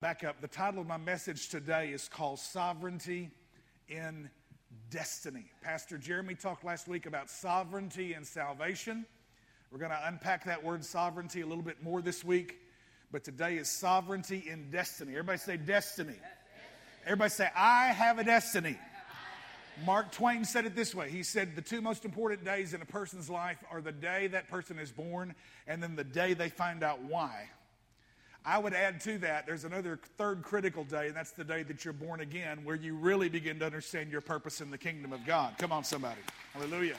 Back up. The title of my message today is called Sovereignty in Destiny. Pastor Jeremy talked last week about sovereignty and salvation. We're going to unpack that word sovereignty a little bit more this week, but today is sovereignty in destiny. Everybody say destiny. Everybody say, I have a destiny. Mark Twain said it this way. He said, The two most important days in a person's life are the day that person is born and then the day they find out why. I would add to that, there's another third critical day, and that's the day that you're born again, where you really begin to understand your purpose in the kingdom of God. Come on, somebody. Hallelujah.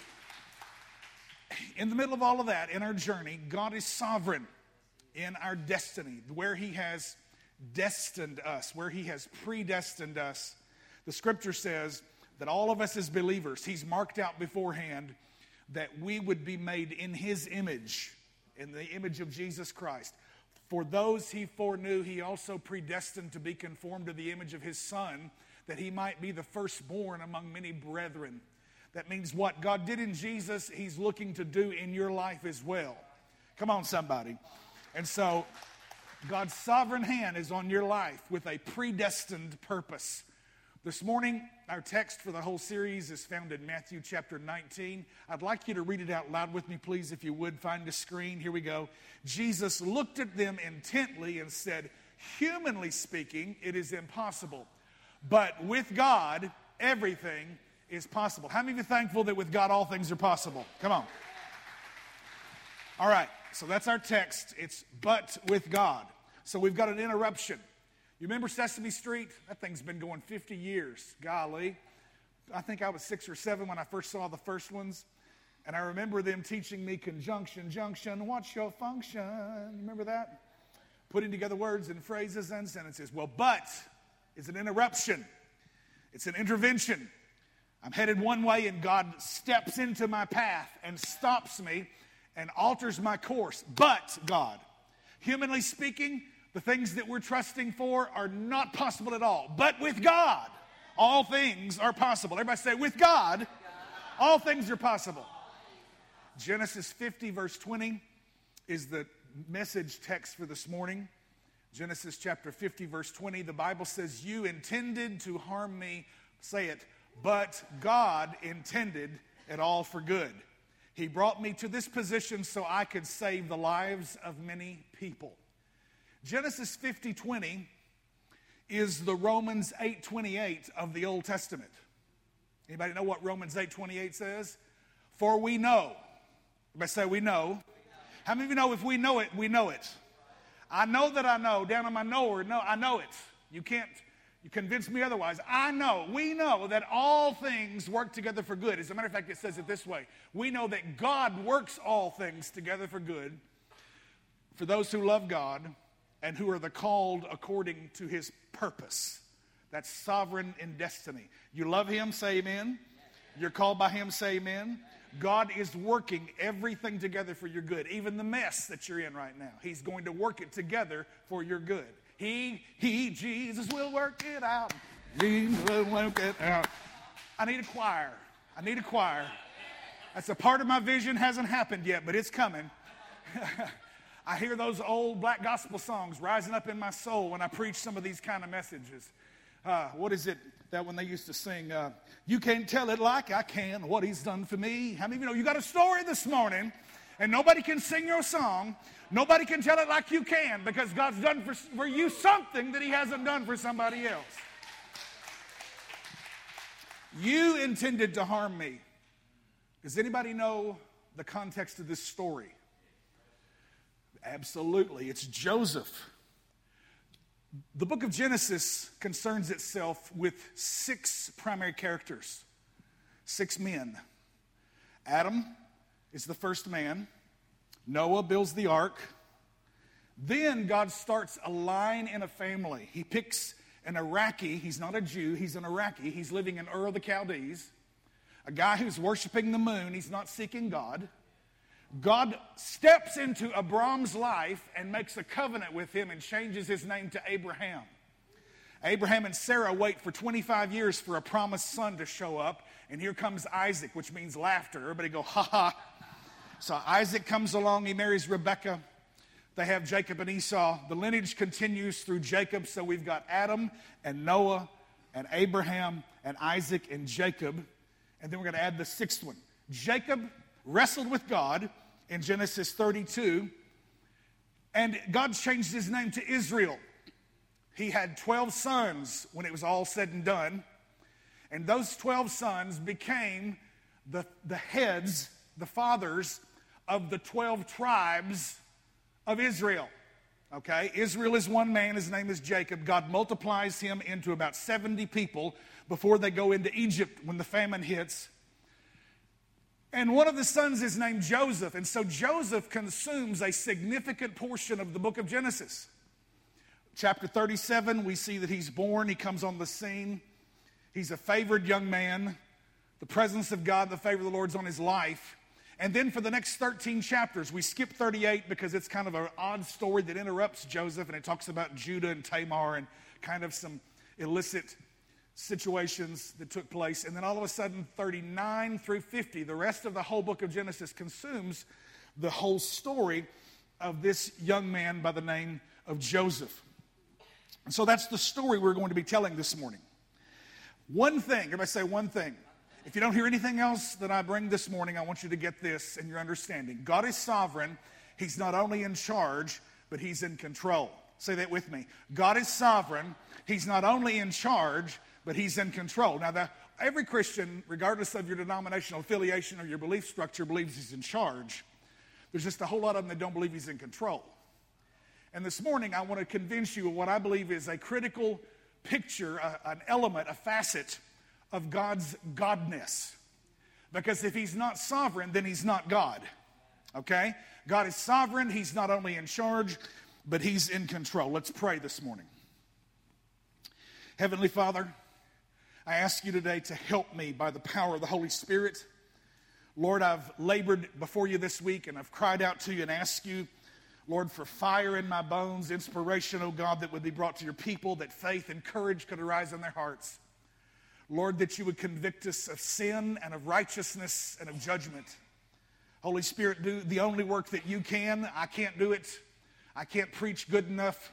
In the middle of all of that, in our journey, God is sovereign in our destiny, where He has destined us, where He has predestined us. The scripture says that all of us as believers, He's marked out beforehand that we would be made in His image, in the image of Jesus Christ. For those he foreknew, he also predestined to be conformed to the image of his Son, that he might be the firstborn among many brethren. That means what God did in Jesus, he's looking to do in your life as well. Come on, somebody. And so, God's sovereign hand is on your life with a predestined purpose. This morning, our text for the whole series is found in Matthew chapter 19. I'd like you to read it out loud with me, please, if you would. Find a screen. Here we go. Jesus looked at them intently and said, Humanly speaking, it is impossible. But with God, everything is possible. How many of you thankful that with God all things are possible? Come on. All right, so that's our text. It's but with God. So we've got an interruption. You remember Sesame Street? That thing's been going 50 years. Golly. I think I was six or seven when I first saw the first ones. And I remember them teaching me conjunction, junction, what's your function? Remember that? Putting together words and phrases and sentences. Well, but is an interruption, it's an intervention. I'm headed one way, and God steps into my path and stops me and alters my course. But God, humanly speaking, the things that we're trusting for are not possible at all. But with God, all things are possible. Everybody say, with God, all things are possible. Genesis 50, verse 20, is the message text for this morning. Genesis chapter 50, verse 20, the Bible says, You intended to harm me, say it, but God intended it all for good. He brought me to this position so I could save the lives of many people. Genesis 50 20 is the Romans 8 28 of the Old Testament. Anybody know what Romans 8 28 says? For we know. Everybody say we know. How many of you know if we know it, we know it? I know that I know. Down on my knower, no, I know it. You can't you convince me otherwise. I know, we know that all things work together for good. As a matter of fact, it says it this way We know that God works all things together for good for those who love God and who are the called according to his purpose. That's sovereign in destiny. You love him, say amen. You're called by him, say amen. God is working everything together for your good, even the mess that you're in right now. He's going to work it together for your good. He, he, Jesus will work it out. He will work it out. I need a choir. I need a choir. That's a part of my vision, hasn't happened yet, but it's coming. I hear those old black gospel songs rising up in my soul when I preach some of these kind of messages. Uh, what is it that when they used to sing, uh, You can't tell it like I can, what he's done for me? How many of you know you got a story this morning and nobody can sing your song? Nobody can tell it like you can because God's done for, for you something that he hasn't done for somebody else. You intended to harm me. Does anybody know the context of this story? Absolutely. It's Joseph. The book of Genesis concerns itself with six primary characters, six men. Adam is the first man, Noah builds the ark. Then God starts a line in a family. He picks an Iraqi, he's not a Jew, he's an Iraqi, he's living in Ur of the Chaldees, a guy who's worshiping the moon, he's not seeking God. God steps into Abram's life and makes a covenant with him and changes his name to Abraham. Abraham and Sarah wait for 25 years for a promised son to show up, and here comes Isaac, which means laughter. Everybody go, ha ha. So Isaac comes along, he marries Rebekah. They have Jacob and Esau. The lineage continues through Jacob. So we've got Adam and Noah and Abraham and Isaac and Jacob. And then we're going to add the sixth one. Jacob wrestled with God in Genesis 32, and God changed his name to Israel. He had 12 sons when it was all said and done, and those 12 sons became the, the heads, the fathers of the 12 tribes of Israel. Okay, Israel is one man, his name is Jacob. God multiplies him into about 70 people before they go into Egypt when the famine hits. And one of the sons is named Joseph. And so Joseph consumes a significant portion of the book of Genesis. Chapter 37, we see that he's born, he comes on the scene. He's a favored young man. The presence of God, the favor of the Lord's on his life. And then for the next 13 chapters, we skip 38 because it's kind of an odd story that interrupts Joseph and it talks about Judah and Tamar and kind of some illicit situations that took place. And then all of a sudden, 39 through 50, the rest of the whole book of Genesis consumes the whole story of this young man by the name of Joseph. And so that's the story we're going to be telling this morning. One thing, everybody say one thing. If you don't hear anything else that I bring this morning, I want you to get this in your understanding. God is sovereign. He's not only in charge, but He's in control. Say that with me. God is sovereign. He's not only in charge, but he's in control. Now, the, every Christian, regardless of your denominational affiliation or your belief structure, believes he's in charge. There's just a whole lot of them that don't believe he's in control. And this morning, I want to convince you of what I believe is a critical picture, a, an element, a facet of God's godness. Because if he's not sovereign, then he's not God. Okay? God is sovereign. He's not only in charge, but he's in control. Let's pray this morning. Heavenly Father, I ask you today to help me by the power of the Holy Spirit. Lord, I've labored before you this week and I've cried out to you and asked you, Lord, for fire in my bones, inspiration, oh God, that would be brought to your people, that faith and courage could arise in their hearts. Lord, that you would convict us of sin and of righteousness and of judgment. Holy Spirit, do the only work that you can. I can't do it. I can't preach good enough.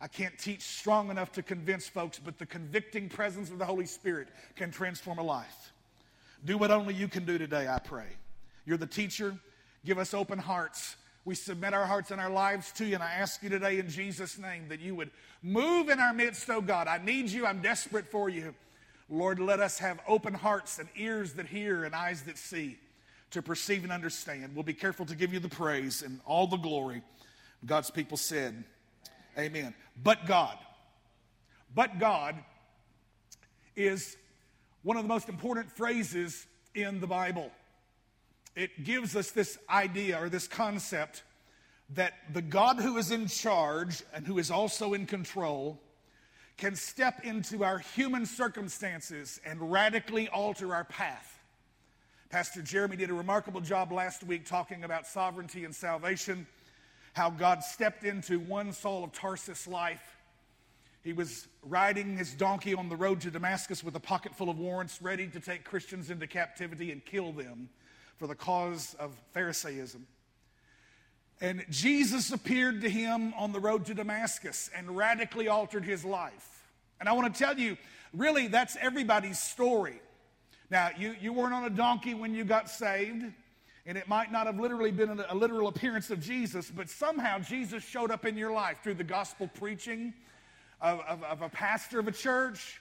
I can't teach strong enough to convince folks, but the convicting presence of the Holy Spirit can transform a life. Do what only you can do today, I pray. You're the teacher. Give us open hearts. We submit our hearts and our lives to you, and I ask you today in Jesus' name that you would move in our midst, oh God. I need you. I'm desperate for you. Lord, let us have open hearts and ears that hear and eyes that see to perceive and understand. We'll be careful to give you the praise and all the glory. God's people said, Amen. But God. But God is one of the most important phrases in the Bible. It gives us this idea or this concept that the God who is in charge and who is also in control can step into our human circumstances and radically alter our path. Pastor Jeremy did a remarkable job last week talking about sovereignty and salvation how God stepped into one Saul of Tarsus' life. He was riding his donkey on the road to Damascus with a pocket full of warrants, ready to take Christians into captivity and kill them for the cause of Pharisaism. And Jesus appeared to him on the road to Damascus and radically altered his life. And I want to tell you, really, that's everybody's story. Now, you, you weren't on a donkey when you got saved and it might not have literally been a, literal appearance of Jesus, but somehow Jesus showed up in your life through the gospel preaching of, of, of a pastor of a church,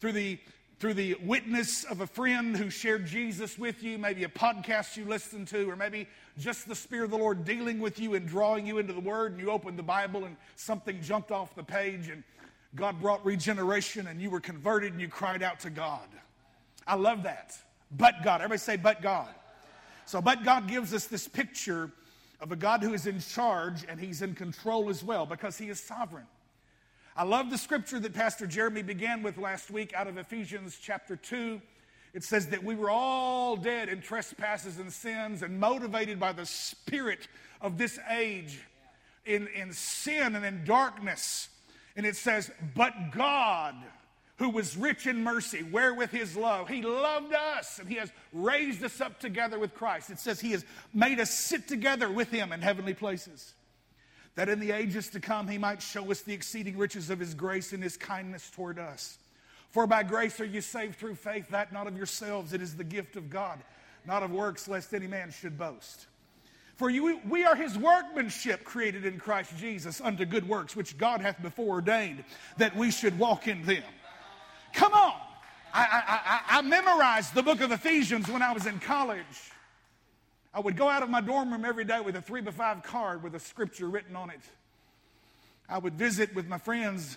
through the through the witness of a friend who shared Jesus with you, maybe a podcast you listened to, or maybe just the Spirit of the Lord dealing with you and drawing you into the Word, and you opened the Bible and something jumped off the page, and God brought regeneration, and you were converted and you cried out to God. I love that. But God. Everybody say, but God. So, but God gives us this picture of a God who is in charge and he's in control as well because he is sovereign. I love the scripture that Pastor Jeremy began with last week out of Ephesians chapter 2. It says that we were all dead in trespasses and sins and motivated by the spirit of this age in, in sin and in darkness. And it says, but God who was rich in mercy, wherewith his love. He loved us and he has raised us up together with Christ. It says he has made us sit together with him in heavenly places. that in the ages to come he might show us the exceeding riches of his grace and his kindness toward us. For by grace are you saved through faith, that not of yourselves, it is the gift of God, not of works, lest any man should boast. For you, we are his workmanship created in Christ Jesus unto good works, which God hath before ordained that we should walk in them. Come on. I, I, I, I memorized the book of Ephesians when I was in college. I would go out of my dorm room every day with a three by five card with a scripture written on it. I would visit with my friends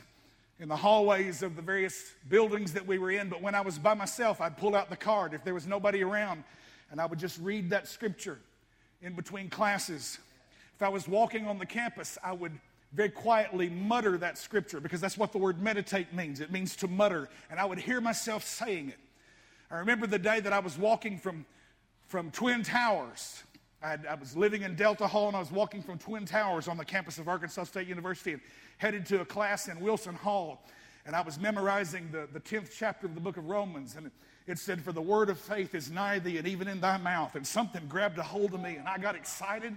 in the hallways of the various buildings that we were in, but when I was by myself, I'd pull out the card if there was nobody around, and I would just read that scripture in between classes. If I was walking on the campus, I would very quietly mutter that scripture because that's what the word meditate means. It means to mutter, and I would hear myself saying it. I remember the day that I was walking from from Twin Towers. I, had, I, was living in Delta Hall and I was walking from Twin Towers on the campus of Arkansas State University and headed to a class in Wilson Hall. And I was memorizing the, the 10th chapter of the book of Romans. And it, it said, For the word of faith is nigh thee and even in thy mouth. And something grabbed a hold of me and I got excited.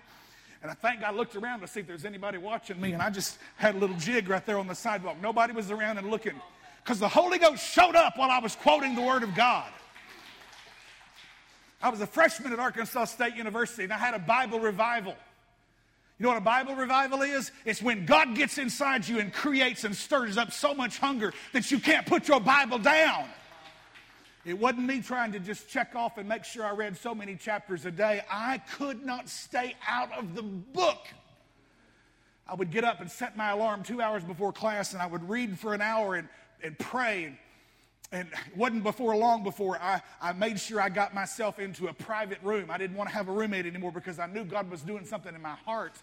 And I think I looked around to see if there's anybody watching me. And I just had a little jig right there on the sidewalk. Nobody was around and looking because the Holy Ghost showed up while I was quoting the word of God. I was a freshman at Arkansas State University and I had a Bible revival. You know what a Bible revival is? It's when God gets inside you and creates and stirs up so much hunger that you can't put your Bible down. It wasn't me trying to just check off and make sure I read so many chapters a day. I could not stay out of the book. I would get up and set my alarm two hours before class and I would read for an hour and, and pray and and it wasn't before long before I, I made sure I got myself into a private room. I didn't want to have a roommate anymore because I knew God was doing something in my heart.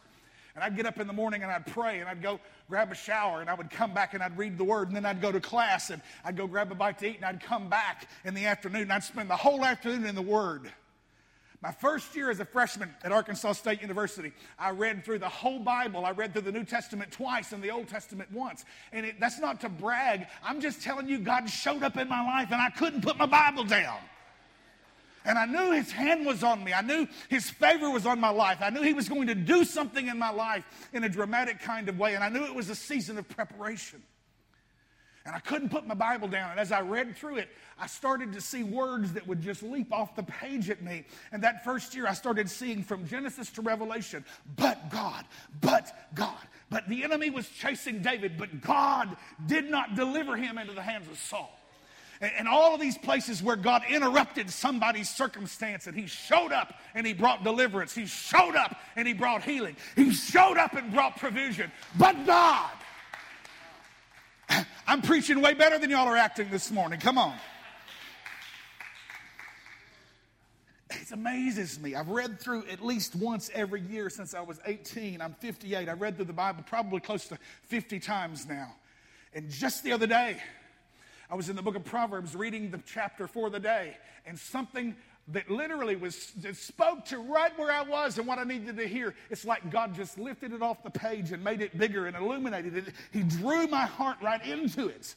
And I'd get up in the morning and I'd pray and I'd go grab a shower and I would come back and I'd read the word and then I'd go to class and I'd go grab a bite to eat and I'd come back in the afternoon and I'd spend the whole afternoon in the word. My first year as a freshman at Arkansas State University, I read through the whole Bible. I read through the New Testament twice and the Old Testament once. And it, that's not to brag. I'm just telling you, God showed up in my life and I couldn't put my Bible down. And I knew his hand was on me. I knew his favor was on my life. I knew he was going to do something in my life in a dramatic kind of way. And I knew it was a season of preparation. And I couldn't put my Bible down. And as I read through it, I started to see words that would just leap off the page at me. And that first year, I started seeing from Genesis to Revelation, but God, but God. But the enemy was chasing David, but God did not deliver him into the hands of Saul. And all of these places where God interrupted somebody's circumstance and He showed up and He brought deliverance. He showed up and He brought healing. He showed up and brought provision. But God, I'm preaching way better than y'all are acting this morning. Come on. It amazes me. I've read through at least once every year since I was 18. I'm 58. I've read through the Bible probably close to 50 times now. And just the other day, I was in the book of Proverbs reading the chapter for the day, and something that literally was that spoke to right where I was and what I needed to hear. It's like God just lifted it off the page and made it bigger and illuminated it. He drew my heart right into it.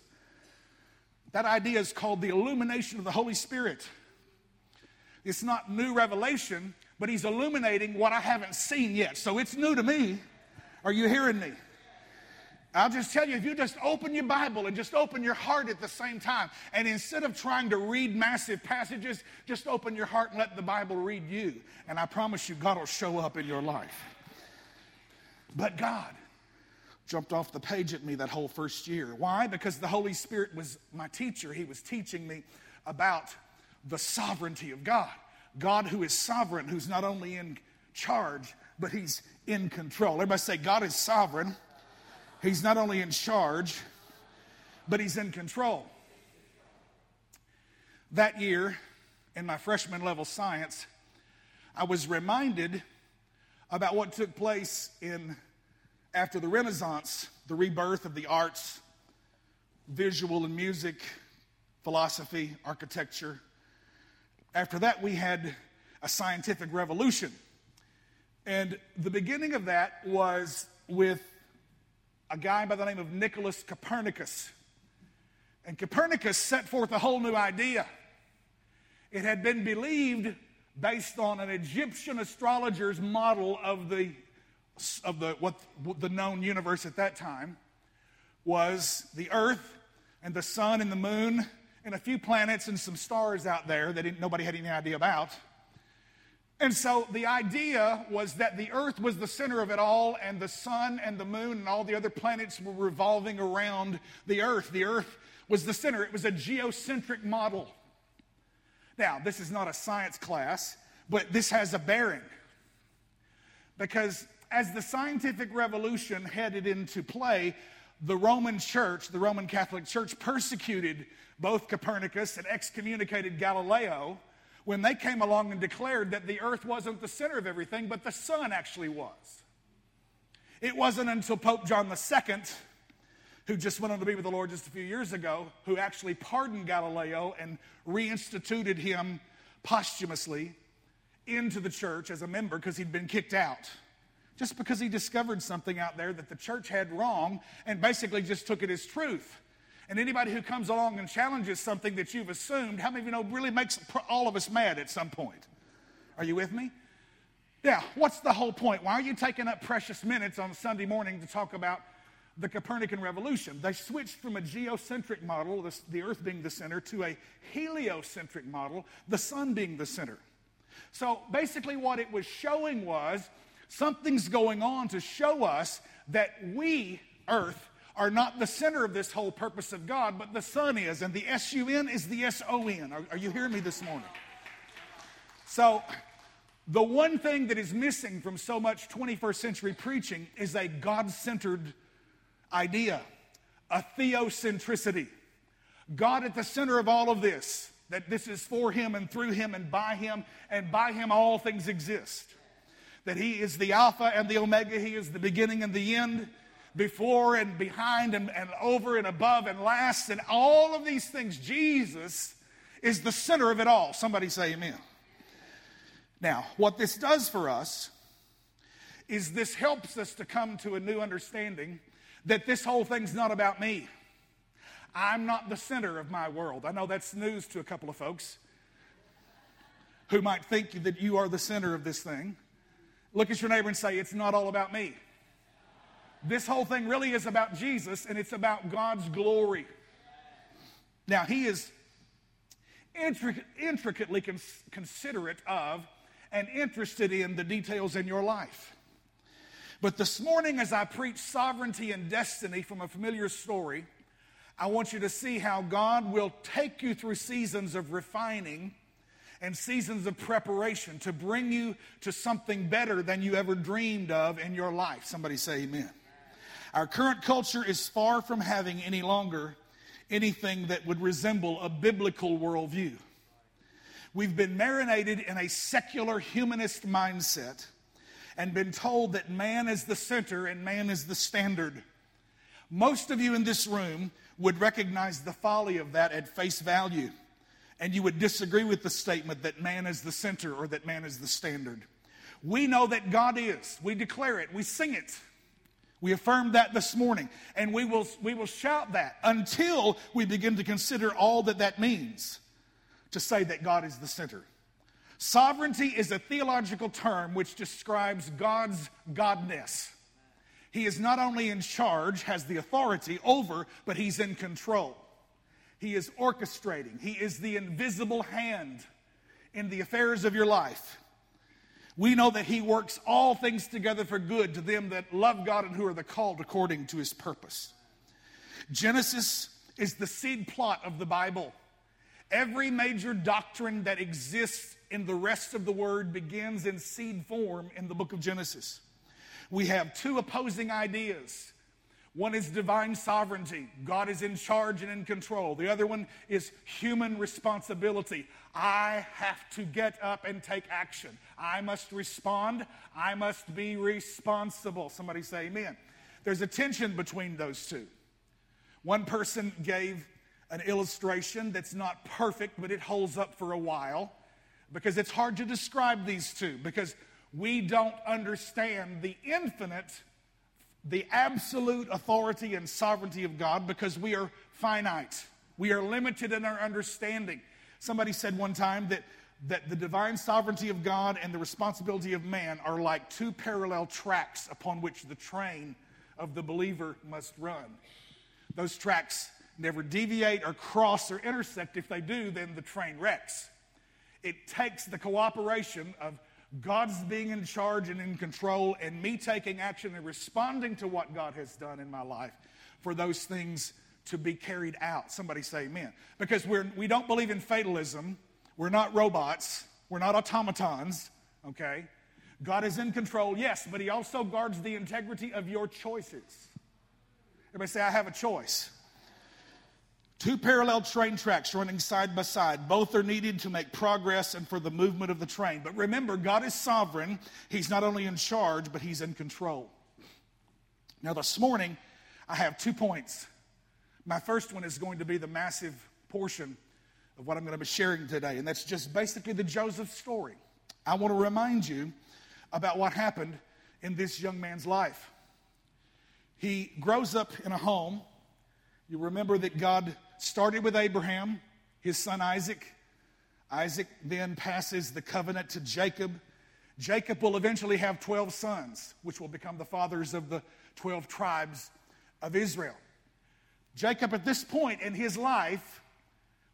That idea is called the illumination of the Holy Spirit. It's not new revelation, but He's illuminating what I haven't seen yet. So it's new to me. Are you hearing me? I'll just tell you, if you just open your Bible and just open your heart at the same time, and instead of trying to read massive passages, just open your heart and let the Bible read you. And I promise you, God will show up in your life. But God jumped off the page at me that whole first year. Why? Because the Holy Spirit was my teacher. He was teaching me about the sovereignty of God. God who is sovereign, who's not only in charge, but he's in control. Everybody say, God is sovereign He's not only in charge, but he's in control. That year, in my freshman level science, I was reminded about what took place in after the Renaissance, the rebirth of the arts, visual and music, philosophy, architecture. After that, we had a scientific revolution. And the beginning of that was with a guy by the name of Nicholas Copernicus. And Copernicus set forth a whole new idea. It had been believed, based on an Egyptian astrologer's model of the of the, what, the known universe at that time was the Earth and the sun and the moon and a few planets and some stars out there that nobody had any idea about. And so the idea was that the earth was the center of it all, and the sun and the moon and all the other planets were revolving around the earth. The earth was the center, it was a geocentric model. Now, this is not a science class, but this has a bearing. Because as the scientific revolution headed into play, the Roman Church, the Roman Catholic Church, persecuted both Copernicus and excommunicated Galileo when they came along and declared that the earth wasn't the center of everything, but the sun actually was. It wasn't until Pope John II, who just went on to be with the Lord just a few years ago, who actually pardoned Galileo and reinstituted him posthumously into the church as a member because he'd been kicked out. Just because he discovered something out there that the church had wrong and basically just took it as truth. And anybody who comes along and challenges something that you've assumed, how many of you know really makes all of us mad at some point? Are you with me? Yeah, what's the whole point? Why are you taking up precious minutes on Sunday morning to talk about the Copernican revolution? They switched from a geocentric model, the earth being the center, to a heliocentric model, the sun being the center. So basically, what it was showing was something's going on to show us that we, earth, are not the center of this whole purpose of God, but the Sun is, and the S U N is the S O N. Are, are you hearing me this morning? So, the one thing that is missing from so much 21st century preaching is a God centered idea, a theocentricity. God at the center of all of this, that this is for Him and through Him and by Him, and by Him all things exist. That He is the Alpha and the Omega, He is the beginning and the end before and behind and, and over and above and last and all of these things. Jesus is the center of it all. Somebody say amen. Now, what this does for us is this helps us to come to a new understanding that this whole thing's not about me. I'm not the center of my world. I know that's news to a couple of folks who might think that you are the center of this thing. Look at your neighbor and say, It's not all about me. This whole thing really is about Jesus and it's about God's glory. Now, He is intric- intricately cons- considerate of and interested in the details in your life. But this morning, as I preach sovereignty and destiny from a familiar story, I want you to see how God will take you through seasons of refining and seasons of preparation to bring you to something better than you ever dreamed of in your life. Somebody say, Amen. Our current culture is far from having any longer anything that would resemble a biblical worldview. We've been marinated in a secular humanist mindset and been told that man is the center and man is the standard. Most of you in this room would recognize the folly of that at face value, and you would disagree with the statement that man is the center or that man is the standard. We know that God is. We declare it, we sing it. We affirmed that this morning, and we will, we will shout that until we begin to consider all that that means to say that God is the center. Sovereignty is a theological term which describes God's godness. He is not only in charge, has the authority over, but he's in control. He is orchestrating, he is the invisible hand in the affairs of your life we know that he works all things together for good to them that love God and who are the called according to his purpose. Genesis is the seed plot of the Bible. Every major doctrine that exists in the rest of the word begins in seed form in the book of Genesis. We have two opposing ideas one is divine sovereignty. God is in charge and in control. The other one is human responsibility. I have to get up and take action. I must respond. I must be responsible. Somebody say amen. There's a tension between those two. One person gave an illustration that's not perfect, but it holds up for a while because it's hard to describe these two because we don't understand the infinite the absolute authority and sovereignty of God because we are finite. We are limited in our understanding. Somebody said one time that that the divine sovereignty of God and the responsibility of man are like two parallel tracks upon which the train of the believer must run. Those tracks never deviate or cross or intersect. If they do, then the train wrecks. It takes the cooperation of God's being in charge and in control, and me taking action and responding to what God has done in my life for those things to be carried out. Somebody say amen. Because we're, we don't believe in fatalism. We're not robots. We're not automatons, okay? God is in control, yes, but He also guards the integrity of your choices. Everybody say, I have a choice. Two parallel train tracks running side by side. Both are needed to make progress and for the movement of the train. But remember, God is sovereign. He's not only in charge, but He's in control. Now, this morning, I have two points. My first one is going to be the massive portion of what I'm going to be sharing today, and that's just basically the Joseph story. I want to remind you about what happened in this young man's life. He grows up in a home. You remember that God started with Abraham, his son Isaac. Isaac then passes the covenant to Jacob. Jacob will eventually have 12 sons, which will become the fathers of the 12 tribes of Israel. Jacob, at this point in his life,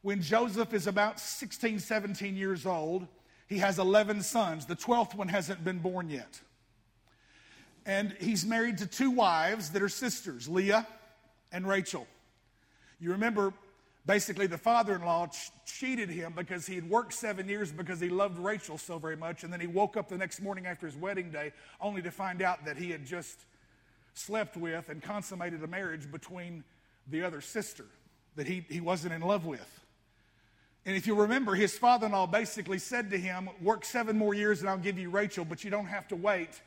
when Joseph is about 16, 17 years old, he has 11 sons. The 12th one hasn't been born yet. And he's married to two wives that are sisters, Leah and Rachel. You remember, basically, the father in law ch- cheated him because he had worked seven years because he loved Rachel so very much. And then he woke up the next morning after his wedding day only to find out that he had just slept with and consummated a marriage between the other sister that he, he wasn't in love with. And if you remember, his father in law basically said to him, Work seven more years and I'll give you Rachel, but you don't have to wait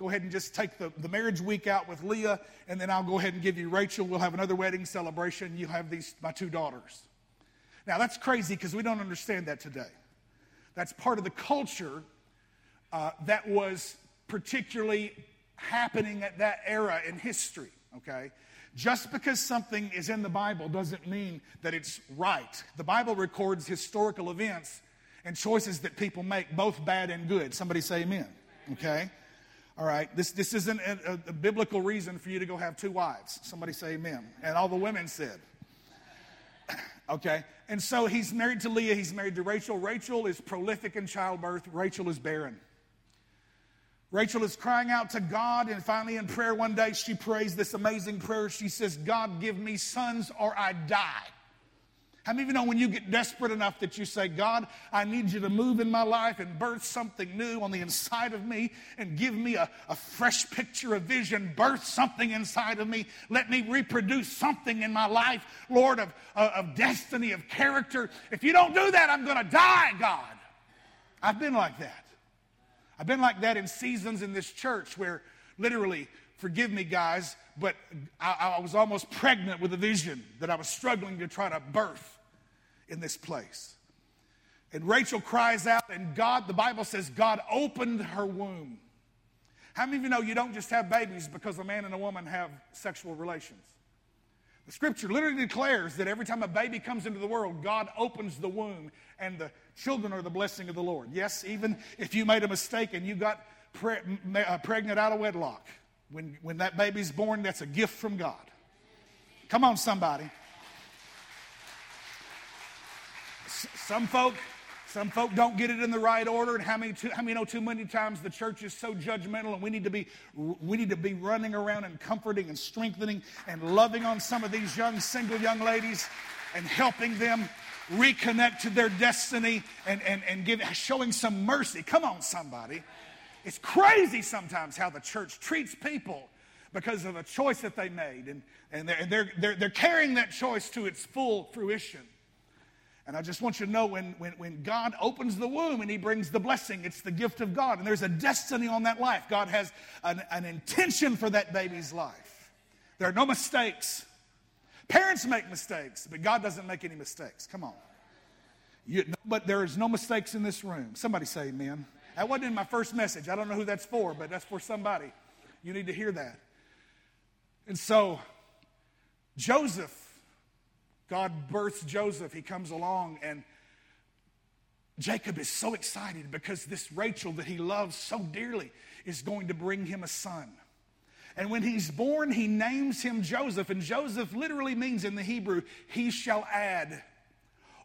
Go ahead and just take the, the marriage week out with Leah, and then I'll go ahead and give you Rachel. We'll have another wedding celebration. You'll have these, my two daughters. Now, that's crazy because we don't understand that today. That's part of the culture uh, that was particularly happening at that era in history, okay? Just because something is in the Bible doesn't mean that it's right. The Bible records historical events and choices that people make, both bad and good. Somebody say amen, okay? All right, this, this isn't a, a, biblical reason for you to go have two wives. Somebody say amen. And all the women said. okay, and so he's married to Leah, he's married to Rachel. Rachel is prolific in childbirth, Rachel is barren. Rachel is crying out to God, and finally, in prayer one day, she prays this amazing prayer. She says, God, give me sons or I die. How many of you know when you get desperate enough that you say, God, I need you to move in my life and birth something new on the inside of me and give me a, a fresh picture, a vision, birth something inside of me. Let me reproduce something in my life, Lord, of, of destiny, of character. If you don't do that, I'm going to die, God. I've been like that. I've been like that in seasons in this church where literally, forgive me, guys, but I, I was almost pregnant with a vision that I was struggling to try to birth in this place. And Rachel cries out, and God, the Bible says, God opened her womb. How many of you know you don't just have babies because a man and a woman have sexual relations? The scripture literally declares that every time a baby comes into the world, God opens the womb and the children are the blessing of the Lord. Yes, even if you made a mistake and you got pre- uh, pregnant out of wedlock, when, when that baby's born, that's a gift from God. Come on, somebody. S- some folk, some folk don't get it in the right order. And how many, too, how many know too many times the church is so judgmental and we need to be, we need to be running around and comforting and strengthening and loving on some of these young, single young ladies and helping them reconnect to their destiny and, and, and give, showing some mercy. Come on, somebody. It's crazy sometimes how the church treats people because of a choice that they made, and, and, they're, they're, they're, they're carrying that choice to its full fruition. And I just want you to know when, when, when God opens the womb and He brings the blessing, it's the gift of God. And there's a destiny on that life. God has an, an intention for that baby's life. There are no mistakes. Parents make mistakes, but God doesn't make any mistakes. Come on. You, but there is no mistakes in this room. Somebody say amen. That wasn't in my first message. I don't know who that's for, but that's for somebody. You need to hear that. And so, Joseph, God births Joseph. He comes along, and Jacob is so excited because this Rachel that he loves so dearly is going to bring him a son. And when he's born, he names him Joseph. And Joseph literally means in the Hebrew, he shall add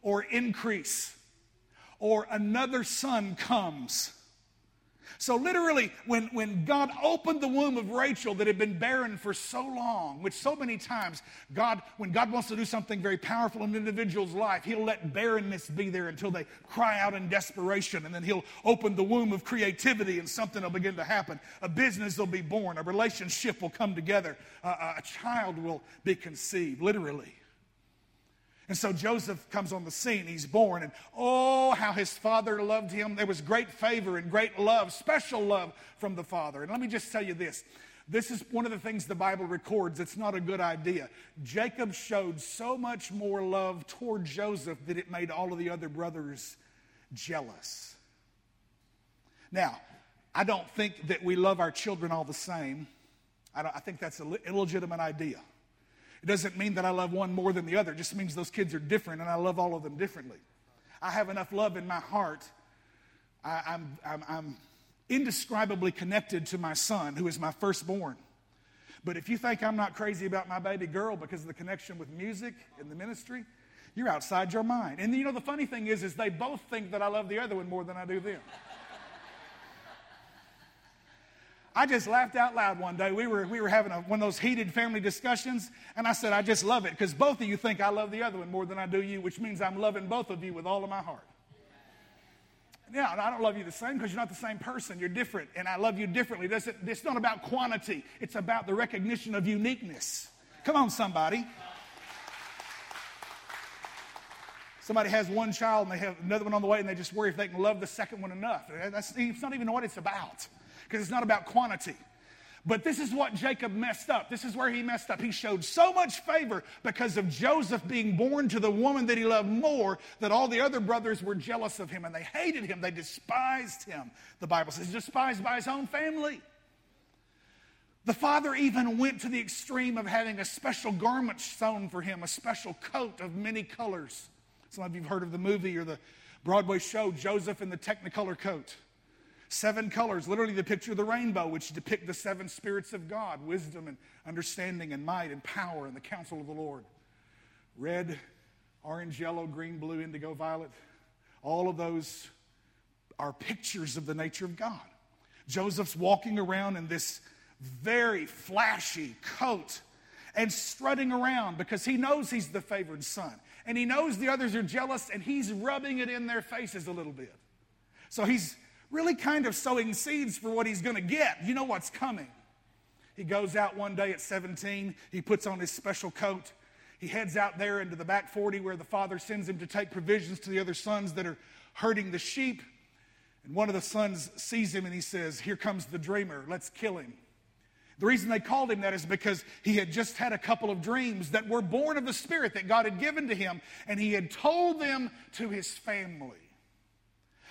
or increase or another son comes. So, literally, when, when God opened the womb of Rachel that had been barren for so long, which so many times, God, when God wants to do something very powerful in an individual's life, He'll let barrenness be there until they cry out in desperation. And then He'll open the womb of creativity and something will begin to happen. A business will be born, a relationship will come together, a child will be conceived, literally. And so Joseph comes on the scene. He's born, and oh, how his father loved him. There was great favor and great love, special love from the father. And let me just tell you this this is one of the things the Bible records. It's not a good idea. Jacob showed so much more love toward Joseph that it made all of the other brothers jealous. Now, I don't think that we love our children all the same. I, I think that's an illegitimate idea. It doesn't mean that I love one more than the other. It just means those kids are different and I love all of them differently. I have enough love in my heart. I, am I'm, I'm, I'm indescribably connected to my son, who is my firstborn. But if you think I'm not crazy about my baby girl because of the connection with music and the ministry, you're outside your mind. And you know, the funny thing is, is they both think that I love the other one more than I do them. I just laughed out loud one day. We were, we were having a, one of those heated family discussions, and I said, I just love it because both of you think I love the other one more than I do you, which means I'm loving both of you with all of my heart. Yeah, I don't love you the same because you're not the same person. You're different, and I love you differently. It's not about quantity, it's about the recognition of uniqueness. Come on, somebody. Somebody has one child and they have another one on the way, and they just worry if they can love the second one enough. That's, that's not even what it's about because it's not about quantity. But this is what Jacob messed up. This is where he messed up. He showed so much favor because of Joseph being born to the woman that he loved more that all the other brothers were jealous of him and they hated him. They despised him. The Bible says, despised by his own family. The father even went to the extreme of having a special garment sewn for him, a special coat of many colors. Some of you have heard of the movie or the Broadway show, Joseph in the Technicolor coat. Seven colors, literally the picture of the rainbow, which depict the seven spirits of God wisdom and understanding and might and power and the counsel of the Lord. Red, orange, yellow, green, blue, indigo, violet. All of those are pictures of the nature of God. Joseph's walking around in this very flashy coat and strutting around because he knows he's the favored son. And he knows the others are jealous and he's rubbing it in their faces a little bit. So he's really kind of sowing seeds for what he's going to get. You know what's coming. He goes out one day at 17, he puts on his special coat. He heads out there into the back 40 where the father sends him to take provisions to the other sons that are herding the sheep. And one of the sons sees him and he says, Here comes the dreamer, let's kill him. The reason they called him that is because he had just had a couple of dreams that were born of the Spirit that God had given to him, and he had told them to his family.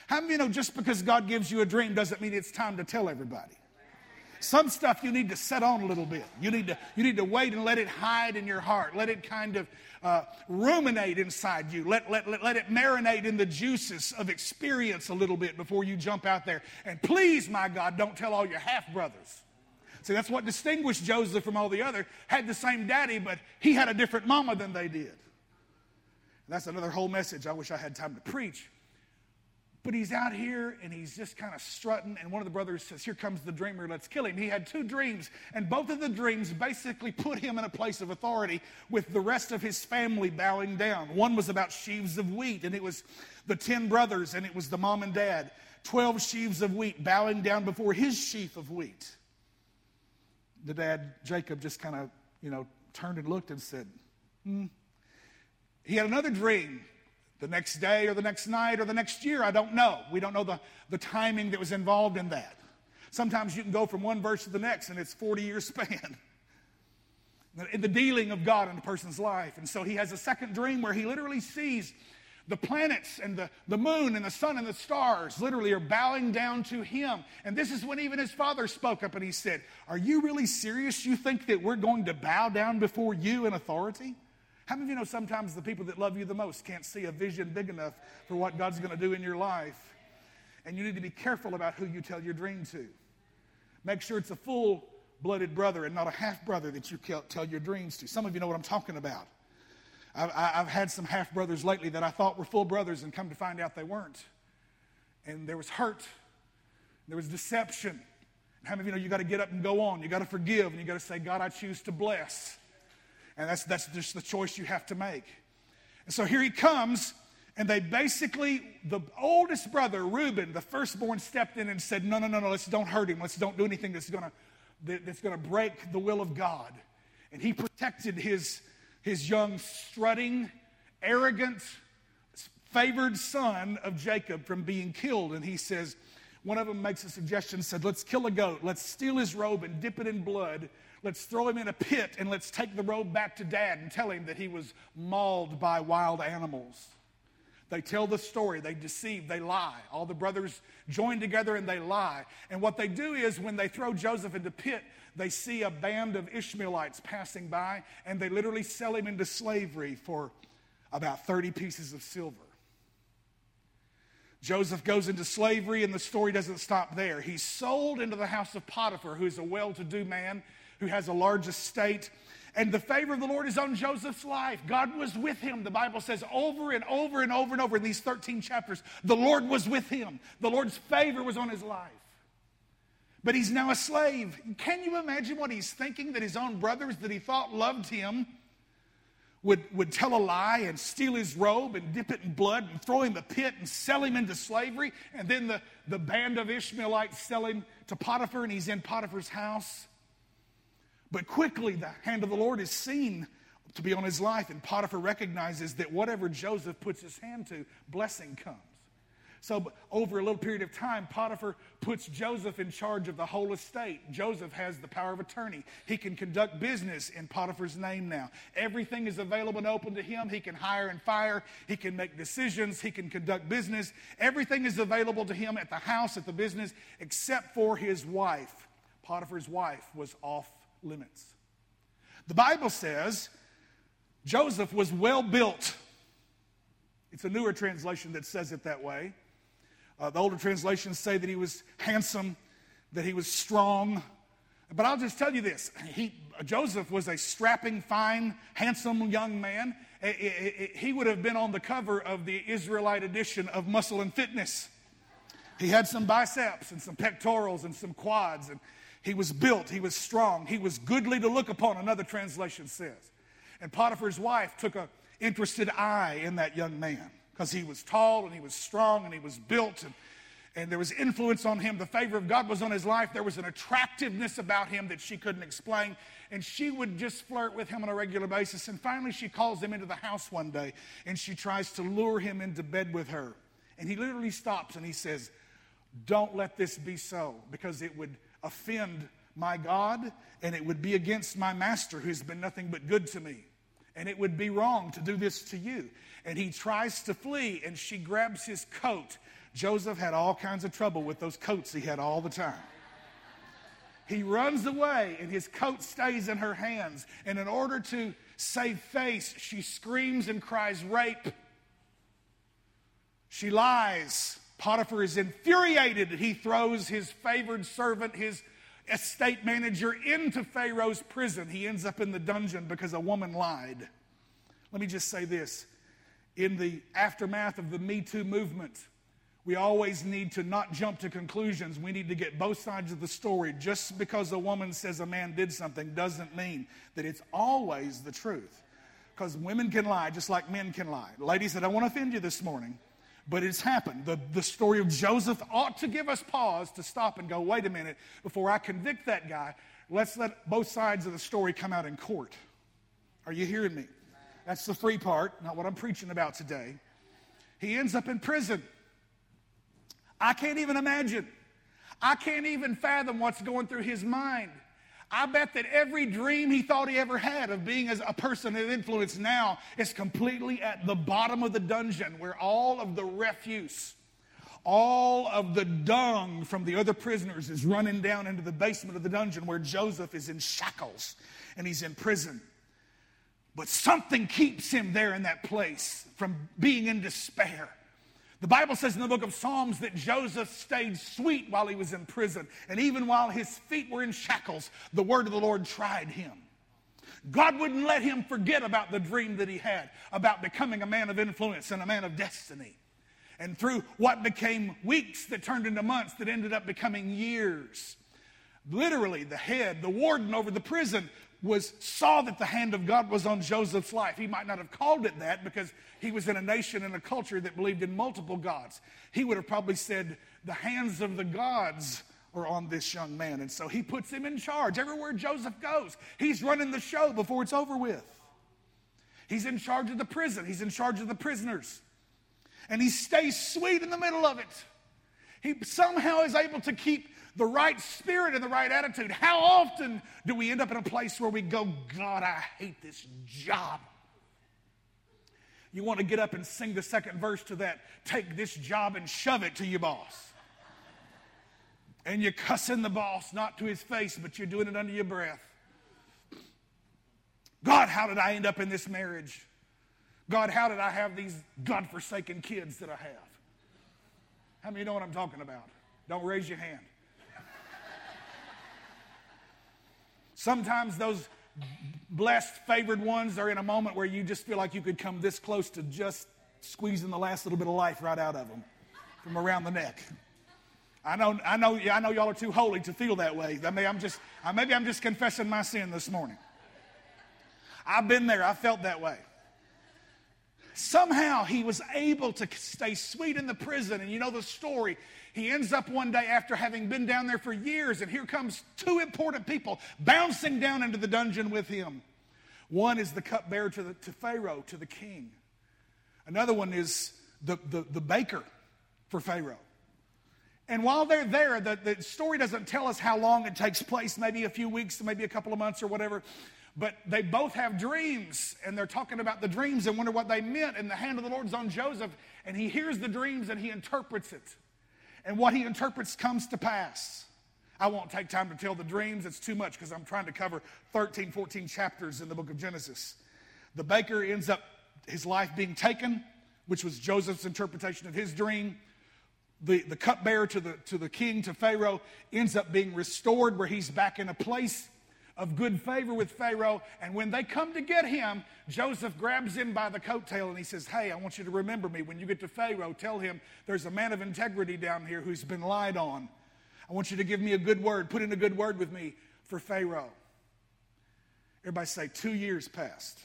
How many you know just because God gives you a dream doesn't mean it's time to tell everybody? Some stuff you need to set on a little bit. You need to, you need to wait and let it hide in your heart. Let it kind of uh, ruminate inside you. Let, let, let, let it marinate in the juices of experience a little bit before you jump out there. And please, my God, don't tell all your half brothers. See, that's what distinguished Joseph from all the other. Had the same daddy, but he had a different mama than they did. that's another whole message I wish I had time to preach. But he's out here and he's just kind of strutting. And one of the brothers says, Here comes the dreamer, let's kill him. He had two dreams, and both of the dreams basically put him in a place of authority with the rest of his family bowing down. One was about sheaves of wheat, and it was the 10 brothers, and it was the mom and dad. 12 sheaves of wheat bowing down before his sheaf of wheat. The dad, Jacob, just kind of, you know, turned and looked and said, Hmm. He had another dream the next day or the next night or the next year. I don't know. We don't know the, the timing that was involved in that. Sometimes you can go from one verse to the next and it's 40 years span in the dealing of God in a person's life. And so he has a second dream where he literally sees the planets and the, the moon and the sun and the stars literally are bowing down to him. And this is when even his father spoke up and he said, Are you really serious? You think that we're going to bow down before you in authority? How many of you know sometimes the people that love you the most can't see a vision big enough for what God's going to do in your life? And you need to be careful about who you tell your dream to. Make sure it's a full blooded brother and not a half brother that you tell your dreams to. Some of you know what I'm talking about. I've, I've had some half brothers lately that I thought were full brothers and come to find out they weren't. And there was hurt, there was deception. How many of you know you got to get up and go on? You got to forgive and you got to say, God, I choose to bless. And that's, that's just the choice you have to make. And so here he comes, and they basically, the oldest brother, Reuben, the firstborn, stepped in and said, No, no, no, no, let's don't hurt him. Let's don't do anything that's going to that's to break the will of God. And he protected his, his young, strutting, arrogant, favored son of Jacob from being killed. And he says, one of them makes a suggestion, said, Let's kill a goat, let's steal his robe and dip it in blood Let's throw him in a pit and let's take the robe back to dad and tell him that he was mauled by wild animals. They tell the story, they deceive, they lie. All the brothers join together and they lie. And what they do is when they throw Joseph into the pit, they see a band of Ishmaelites passing by and they literally sell him into slavery for about 30 pieces of silver. Joseph goes into slavery, and the story doesn't stop there. He's sold into the house of Potiphar, who's a well to do man who has a large estate. And the favor of the Lord is on Joseph's life. God was with him. The Bible says over and over and over and over in these 13 chapters, the Lord was with him. The Lord's favor was on his life. But he's now a slave. Can you imagine what he's thinking that his own brothers that he thought loved him would, would tell a lie and steal his robe and dip it in blood and throw him in a pit and sell him into slavery? And then the, the band of Ishmaelites sell him to Potiphar and he's in Potiphar's house. But quickly, the hand of the Lord is seen to be on his life, and Potiphar recognizes that whatever Joseph puts his hand to, blessing comes. So, over a little period of time, Potiphar puts Joseph in charge of the whole estate. Joseph has the power of attorney. He can conduct business in Potiphar's name now. Everything is available and open to him. He can hire and fire. He can make decisions. He can conduct business. Everything is available to him at the house, at the business, except for his wife. Potiphar's wife was off limits. The Bible says Joseph was well built. It's a newer translation that says it that way. Uh, the older translations say that he was handsome, that he was strong. But I'll just tell you this he, Joseph was a strapping, fine, handsome young man. It, it, it, he would have been on the cover of the Israelite edition of Muscle and Fitness. He had some biceps and some pectorals and some quads, and he was built, he was strong, he was goodly to look upon, another translation says. And Potiphar's wife took an interested eye in that young man because he was tall and he was strong and he was built and, and there was influence on him. The favor of God was on his life. There was an attractiveness about him that she couldn't explain. And she would just flirt with him on a regular basis. And finally, she calls him into the house one day and she tries to lure him into bed with her. And he literally stops and he says, Don't let this be so because it would offend my God, and it would be against my master who's been nothing but good to me. And it would be wrong to do this to you. And he tries to flee, and she grabs his coat. Joseph had all kinds of trouble with those coats he had all the time. He runs away, and his coat stays in her hands. And in order to save face, she screams and cries, Rape. She lies. Potiphar is infuriated. He throws his favored servant, his estate manager, into Pharaoh's prison. He ends up in the dungeon because a woman lied. Let me just say this in the aftermath of the Me Too movement, we always need to not jump to conclusions. We need to get both sides of the story. Just because a woman says a man did something doesn't mean that it's always the truth. Because women can lie just like men can lie. Ladies, I don't want to offend you this morning but it's happened. The, the story of Joseph ought to give us pause to stop and go, wait a minute, before I convict that guy, let's let both sides of the story come out in court. Are you hearing me? That's the free part, not what I'm preaching about today. He ends up in prison. I can't even imagine. I can't even fathom what's going through his mind. I bet that every dream he thought he ever had of being as a person of influence now is completely at the bottom of the dungeon where all of the refuse, all of the dung from the other prisoners is running down into the basement of the dungeon where Joseph is in shackles and he's in prison. But something keeps him there in that place from being in despair. The Bible says in the book of Psalms that Joseph stayed sweet while he was in prison. And even while his feet were in shackles, the word of the Lord tried him. God wouldn't let him forget about the dream that he had about becoming a man of influence and a man of destiny. And through what became weeks that turned into months that ended up becoming years, literally the head, the warden over the prison, was saw that the hand of God was on Joseph's life. He might not have called it that because he was in a nation and a culture that believed in multiple gods. He would have probably said, "The hands of the gods are on this young man." And so he puts him in charge. Everywhere Joseph goes, he's running the show before it's over with. He's in charge of the prison. He's in charge of the prisoners. And he stays sweet in the middle of it. He somehow is able to keep the right spirit and the right attitude. How often do we end up in a place where we go, God, I hate this job? You want to get up and sing the second verse to that, take this job and shove it to your boss. And you're cussing the boss, not to his face, but you're doing it under your breath. God, how did I end up in this marriage? God, how did I have these God-forsaken kids that I have? How many know what I'm talking about? Don't raise your hand. Sometimes those blessed, favored ones are in a moment where you just feel like you could come this close to just squeezing the last little bit of life right out of them from around the neck. I know, I know, I know y'all are too holy to feel that way. I mean, I'm just, maybe I'm just confessing my sin this morning. I've been there. I felt that way. Somehow he was able to stay sweet in the prison. And you know the story. He ends up one day after having been down there for years, and here comes two important people bouncing down into the dungeon with him. One is the cupbearer to, to Pharaoh, to the king. Another one is the, the, the baker for Pharaoh. And while they're there, the, the story doesn't tell us how long it takes place, maybe a few weeks, maybe a couple of months or whatever. But they both have dreams, and they're talking about the dreams and wonder what they meant. And the hand of the Lord's on Joseph, and he hears the dreams and he interprets it and what he interprets comes to pass. I won't take time to tell the dreams, it's too much because I'm trying to cover 13, 14 chapters in the book of Genesis. The baker ends up his life being taken, which was Joseph's interpretation of his dream. The, the cupbearer to the, to the king, to Pharaoh, ends up being restored where he's back in a place of good favor with Pharaoh. And when they come to get him, Joseph grabs him by the coattail and he says, Hey, I want you to remember me. When you get to Pharaoh, tell him there's a man of integrity down here who's been lied on. I want you to give me a good word, put in a good word with me for Pharaoh. Everybody say, Two years passed.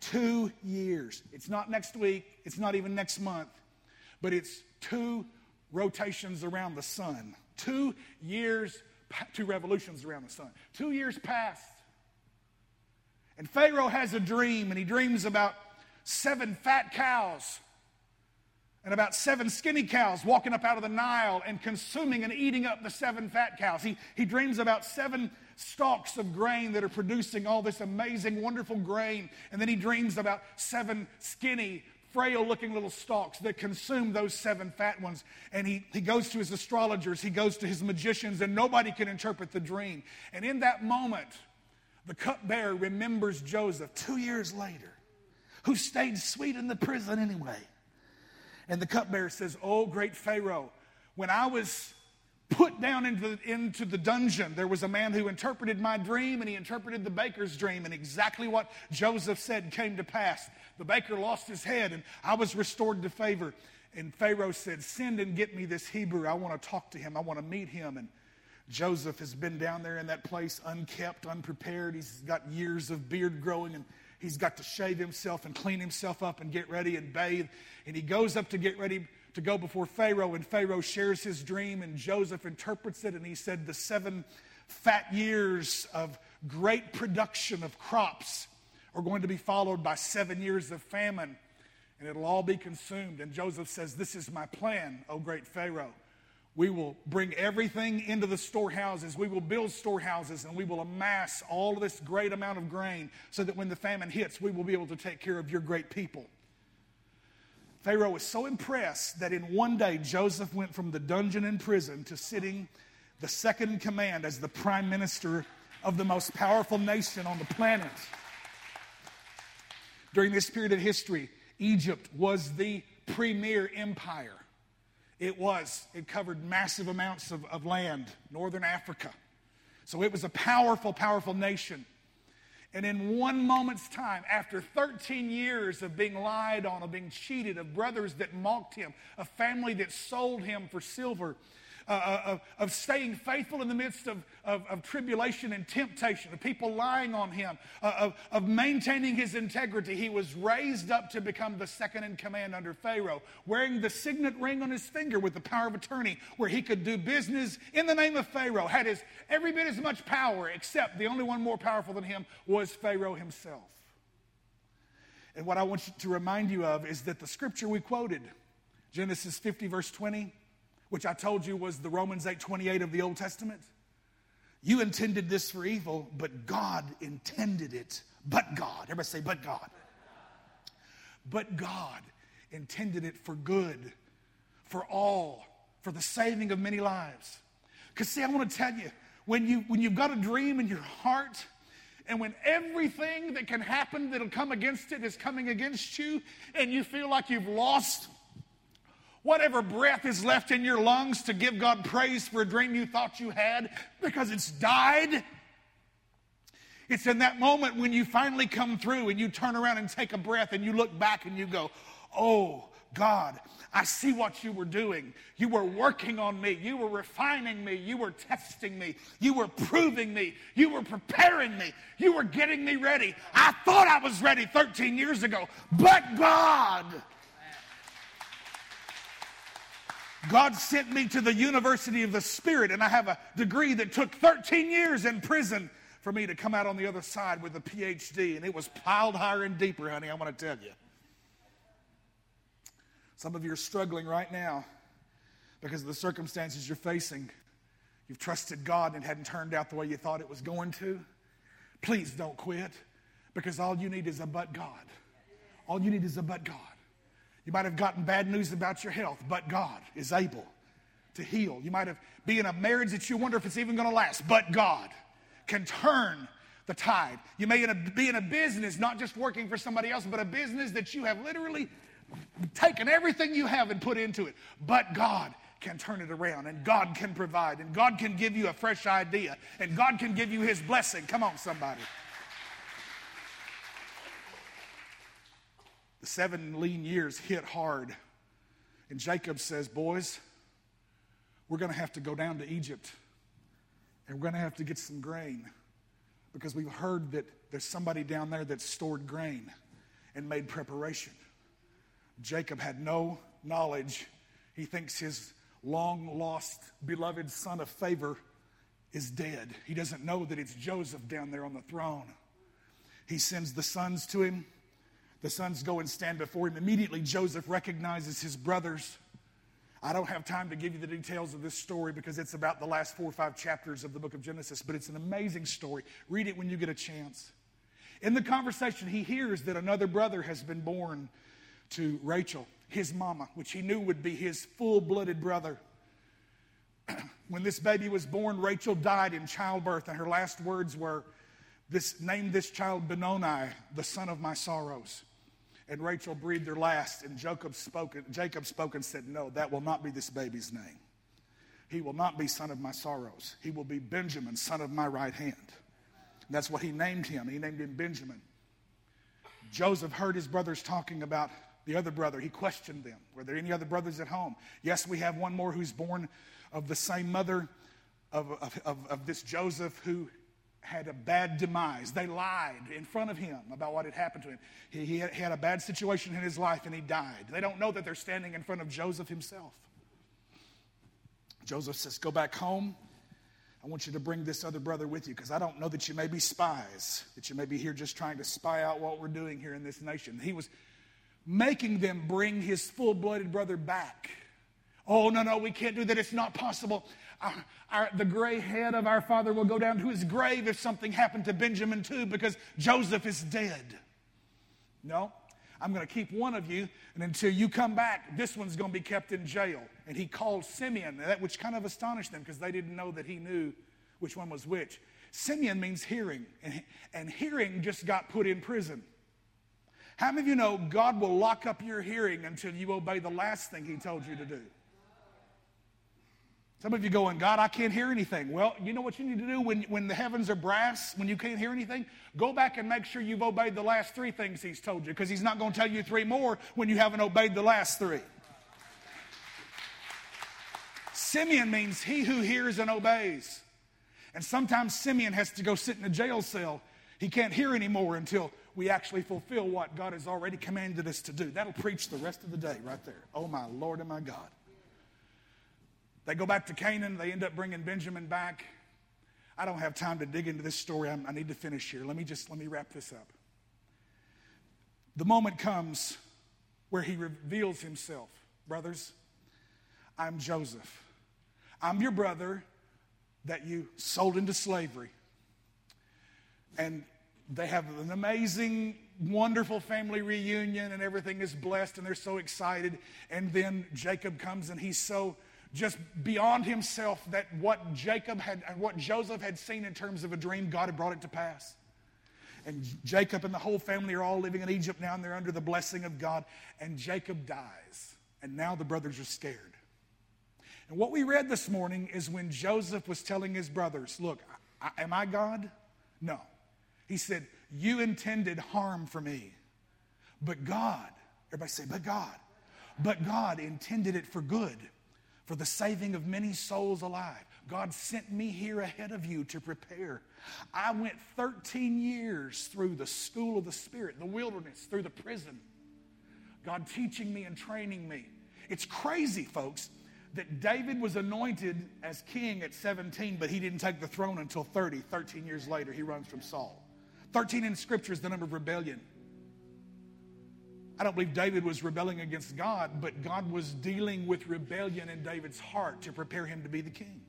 Two years. It's not next week, it's not even next month, but it's two rotations around the sun. Two years two revolutions around the sun. Two years passed. And Pharaoh has a dream, and he dreams about seven fat cows and about seven skinny cows walking up out of the Nile and consuming and eating up the seven fat cows. He, he dreams about seven stalks of grain that are producing all this amazing, wonderful grain. And then he dreams about seven skinny frail looking little stalks that consume those seven fat ones. And he, he goes to his astrologers, he goes to his magicians, and nobody can interpret the dream. And in that moment, the cupbearer remembers Joseph two years later, who stayed sweet in the prison anyway. And the cupbearer says, Oh, great Pharaoh, when I was put down into the, into the dungeon. There was a man who interpreted my dream and he interpreted the baker's dream, and exactly what Joseph said came to pass. The baker lost his head, and I was restored to favor. And Pharaoh said, Send and get me this Hebrew. I want to talk to him, I want to meet him. And Joseph has been down there in that place, unkept, unprepared. He's got years of beard growing, and he's got to shave himself and clean himself up and get ready and bathe. And he goes up to get ready to go before Pharaoh, and Pharaoh shares his dream, and Joseph interprets it. And he said, The seven fat years of great production of crops are going to be followed by seven years of famine, and it'll all be consumed. And Joseph says, This is my plan, O great Pharaoh. We will bring everything into the storehouses. We will build storehouses and we will amass all this great amount of grain so that when the famine hits, we will be able to take care of your great people. Pharaoh was so impressed that in one day Joseph went from the dungeon in prison to sitting the second command as the prime minister of the most powerful nation on the planet. During this period of history, Egypt was the premier empire. It was. It covered massive amounts of, of land, northern Africa. So it was a powerful, powerful nation. And in one moment's time, after 13 years of being lied on, of being cheated, of brothers that mocked him, a family that sold him for silver, uh, uh, of, of, staying faithful in the midst of, of, of, tribulation and temptation, of people lying on him, uh, of, of maintaining his integrity. He was raised up to become the second in command under Pharaoh, wearing the signet ring on his finger with the power of attorney, where he could do business in the name of Pharaoh, had his, every bit as much power, except the only one more powerful than him was Pharaoh himself. And what I want to remind you of is that the scripture we quoted, Genesis 50, verse 20, which I told you was the Romans 8:28 of the Old Testament. You intended this for evil, but God intended it. But God. Everybody say, but God. But God intended it for good, for all, for the saving of many lives. Because, see, I want to tell you, when, you, when you've got a dream in your heart, and when everything that can happen that'll come against it is coming against you, and you feel like you've lost whatever breath is left in your lungs to give God praise for a dream you thought you had because it's died. It's in that moment when you finally come through and you turn around and take a breath and you look back and you go, Oh, God, I see what you were doing. You were working on me. You were refining me. You were testing me. You were proving me. You were preparing me. You were getting me ready. I thought I was ready 13 years ago, but God. God sent me to the University of the Spirit, and I have a degree that took 13 years in prison for me to come out on the other side with a PhD, and it was piled higher and deeper, honey, I want to tell you. Some of you are struggling right now because of the circumstances you're facing. You've trusted God and it hadn't turned out the way you thought it was going to. Please don't quit because all you need is a but God. All you need is a but God. You might have gotten bad news about your health, but God is able to heal. You might have been in a marriage that you wonder if it's even going to last, but God can turn the tide. You may be in a business, not just working for somebody else, but a business that you have literally taken everything you have and put into it. But God can turn it around, and God can provide, and God can give you a fresh idea, and God can give you His blessing. Come on, somebody. The seven lean years hit hard. And Jacob says, Boys, we're going to have to go down to Egypt and we're going to have to get some grain because we've heard that there's somebody down there that stored grain and made preparation. Jacob had no knowledge. He thinks his long lost, beloved son of favor is dead. He doesn't know that it's Joseph down there on the throne. He sends the sons to him. The sons go and stand before him. Immediately, Joseph recognizes his brothers. I don't have time to give you the details of this story because it's about the last four or five chapters of the book of Genesis, but it's an amazing story. Read it when you get a chance. In the conversation, he hears that another brother has been born to Rachel, his mama, which he knew would be his full blooded brother. when this baby was born, Rachel died in childbirth, and her last words were, this, Name this child Benoni, the son of my sorrows. And Rachel breathed her last, and Jacob spoke, Jacob spoke and said, No, that will not be this baby's name. He will not be son of my sorrows. He will be Benjamin, son of my right hand. And that's what he named him. He named him Benjamin. Joseph heard his brothers talking about the other brother. He questioned them. Were there any other brothers at home? Yes, we have one more who's born of the same mother of, of, of, of this Joseph who had a bad demise. They lied in front of him about what had happened to him. He, he, had, a bad situation in his life and he died. They don't know that they're standing in front of Joseph himself. Joseph says, Go back home. I want you to bring this other brother with you because I don't know that you may be spies, that you may be here just trying to spy out what we're doing here in this nation. He was making them bring his full blooded brother back. Oh, no, no, we can't do that. It's not possible our, our, the gray head of our father will go down to his grave if something happened to Benjamin too, because Joseph is dead. No, I'm going to keep one of you, and until you come back, this one's going to be kept in jail. And he called Simeon, that which kind of astonished them because they didn't know that he knew which one was which. Simeon means hearing, and, and hearing just got put in prison. How many of you know God will lock up your hearing until you obey the last thing He told you to do? Some of you going, God, I can't hear anything. Well, you know what you need to do when, when the heavens are brass, when you can't hear anything? Go back and make sure you've obeyed the last three things He's told you, because He's not going to tell you three more when you haven't obeyed the last three. Simeon means he who hears and obeys. And sometimes Simeon has to go sit in a jail cell. He can't hear anymore until we actually fulfill what God has already commanded us to do. That'll preach the rest of the day right there. Oh, my Lord and my God. They go back to Canaan. They end up bringing Benjamin back. I don't have time to dig into this story. I'm, i need to finish here. Let me just let me wrap this up. The moment comes where he reveals himself. Brothers, I'm Joseph. I'm your brother that you sold into slavery. And they have an amazing, wonderful family reunion, and everything is blessed, and they're so excited. And then Jacob comes, and he's so just beyond himself that what Jacob had, and what Joseph had seen in terms of a dream, God had brought it to pass. And Jacob and the whole family are all living in Egypt now, and they're under the blessing of God. And Jacob dies, and now the brothers are scared. And what we read this morning is when Joseph was telling his brothers, Look, I, am I God? No. He said, You intended harm for me, but God, everybody say, but God, but God intended it for good, for the saving of many souls alive. God sent me here ahead of you to prepare. I went 13 years through the school of the Spirit, the wilderness, through the prison. God teaching me and training me. It's crazy, folks that David was anointed as king at 17, but he didn't take the throne until 30. 13 years later, he runs from Saul. 13 in Scripture is the number of rebellion. I don't believe David was rebelling against God, but God was dealing with rebellion in David's heart to prepare him to be the king.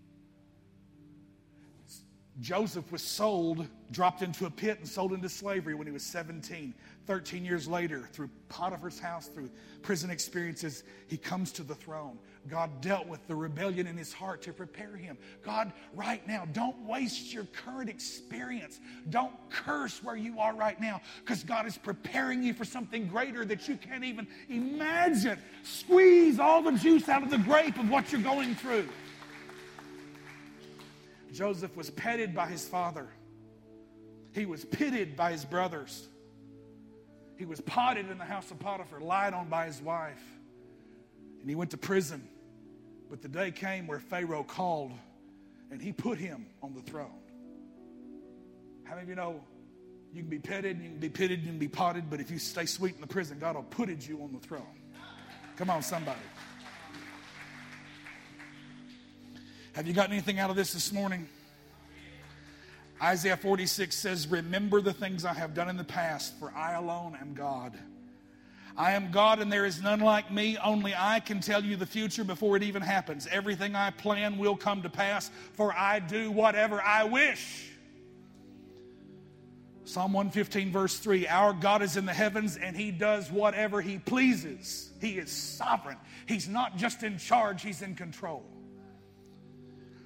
Joseph was sold, dropped into a pit, and sold into slavery when he was 17. 13 years later, through Potiphar's house, through prison experiences, he comes to the throne. God dealt with the rebellion in his heart to prepare him. God, right now, don't waste your current experience. Don't curse where you are right now because God is preparing you for something greater that you can't even imagine. Squeeze all the juice out of the grape of what you're going through. Joseph was petted by his father, he was pitted by his brothers. He was potted in the house of Potiphar, lied on by his wife, and he went to prison. But the day came where Pharaoh called and he put him on the throne. How many of you know you can be petted, and you can be pitted, and you can be potted, but if you stay sweet in the prison, God will put you on the throne. Come on, somebody. Have you gotten anything out of this this morning? Isaiah 46 says, Remember the things I have done in the past, for I alone am God. I am God and there is none like me. Only I can tell you the future before it even happens. Everything I plan will come to pass, for I do whatever I wish. Psalm 115, verse 3 Our God is in the heavens and he does whatever he pleases. He is sovereign. He's not just in charge, he's in control.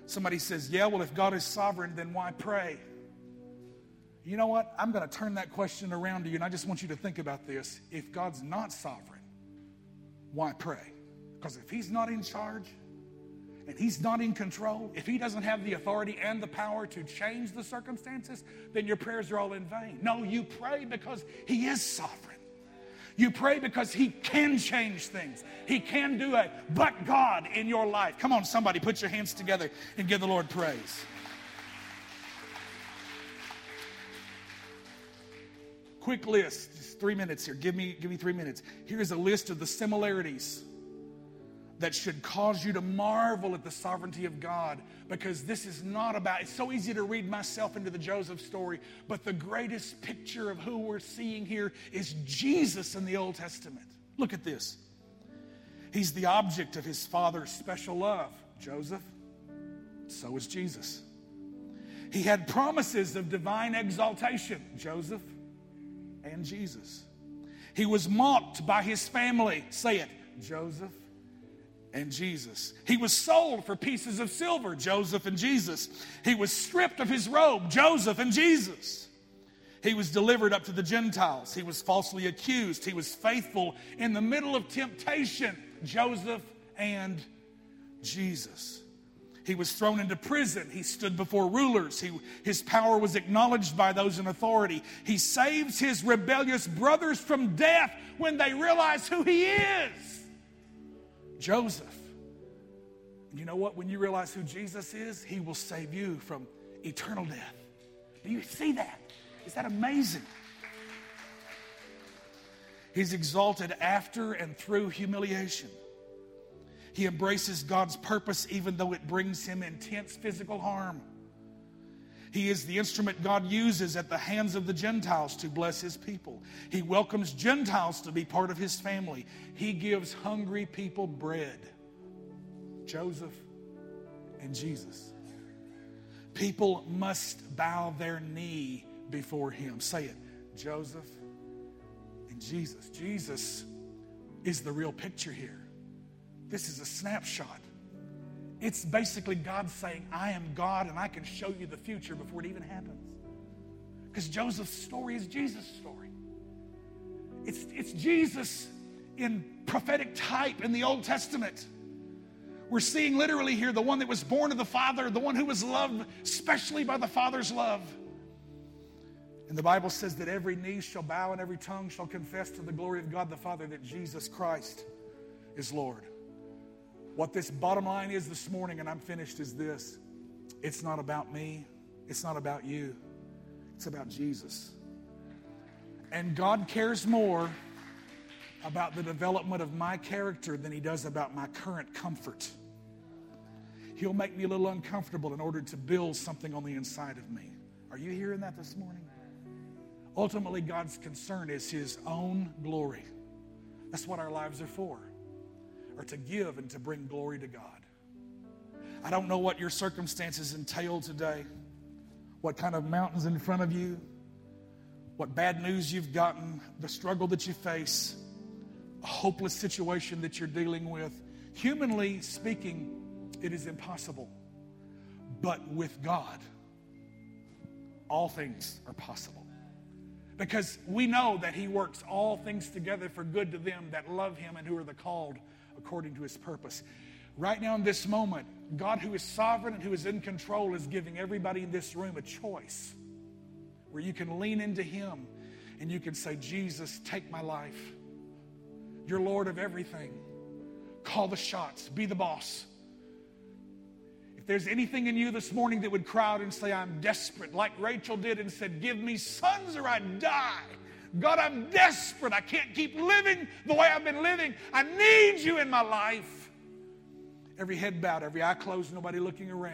Somebody says, Yeah, well, if God is sovereign, then why pray? You know what? I'm going to turn that question around to you, and I just want you to think about this. If God's not sovereign, why pray? Because if He's not in charge and He's not in control, if He doesn't have the authority and the power to change the circumstances, then your prayers are all in vain. No, you pray because He is sovereign. You pray because He can change things. He can do it, but God in your life. Come on, somebody, put your hands together and give the Lord praise. Quick list, just three minutes here. Give me, give me three minutes. Here's a list of the similarities that should cause you to marvel at the sovereignty of God because this is not about, it's so easy to read myself into the Joseph story, but the greatest picture of who we're seeing here is Jesus in the Old Testament. Look at this. He's the object of his father's special love. Joseph, so is Jesus. He had promises of divine exaltation. Joseph and Jesus. He was mocked by his family. Say it, Joseph and Jesus. He was sold for pieces of silver, Joseph and Jesus. He was stripped of his robe, Joseph and Jesus. He was delivered up to the Gentiles. He was falsely accused. He was faithful in the middle of temptation. Joseph and Jesus. He was thrown into prison. He stood before rulers. He, his power was acknowledged by those in authority. He saves his rebellious brothers from death when they realize who he is. Joseph. You know what? When you realize who Jesus is, he will save you from eternal death. Do you see that? Is that amazing? He's exalted after and through humiliation. He embraces God's purpose even though it brings him intense physical harm. He is the instrument God uses at the hands of the Gentiles to bless his people. He welcomes Gentiles to be part of his family. He gives hungry people bread. Joseph and Jesus. People must bow their knee before him. Say it Joseph and Jesus. Jesus is the real picture here. This is a snapshot. It's basically God saying, I am God and I can show you the future before it even happens. Because Joseph's story is Jesus' story. It's, it's Jesus in prophetic type in the Old Testament. We're seeing literally here the one that was born of the Father, the one who was loved especially by the Father's love. And the Bible says that every knee shall bow and every tongue shall confess to the glory of God the Father that Jesus Christ is Lord. What this bottom line is this morning, and I'm finished, is this it's not about me, it's not about you, it's about Jesus. And God cares more about the development of my character than He does about my current comfort. He'll make me a little uncomfortable in order to build something on the inside of me. Are you hearing that this morning? Ultimately, God's concern is His own glory. That's what our lives are for or to give and to bring glory to God. I don't know what your circumstances entail today, what kind of mountains in front of you, what bad news you've gotten, the struggle that you face, a hopeless situation that you're dealing with. Humanly speaking, it is impossible. But with God, all things are possible. Because we know that He works all things together for good to them that love Him and who are the called according to his purpose. Right now, in this moment, God, who is sovereign and who is in control, is giving everybody in this room a choice where you can lean into him and you can say, Jesus, take my life. You're Lord of everything. Call the shots, be the boss. If there's anything in you this morning that would crowd and say, I'm desperate, like Rachel did and said, Give me sons or I die. God, I'm desperate. I can't keep living the way I've been living. I need you in my life. Every head bowed, every eye closed, nobody looking around.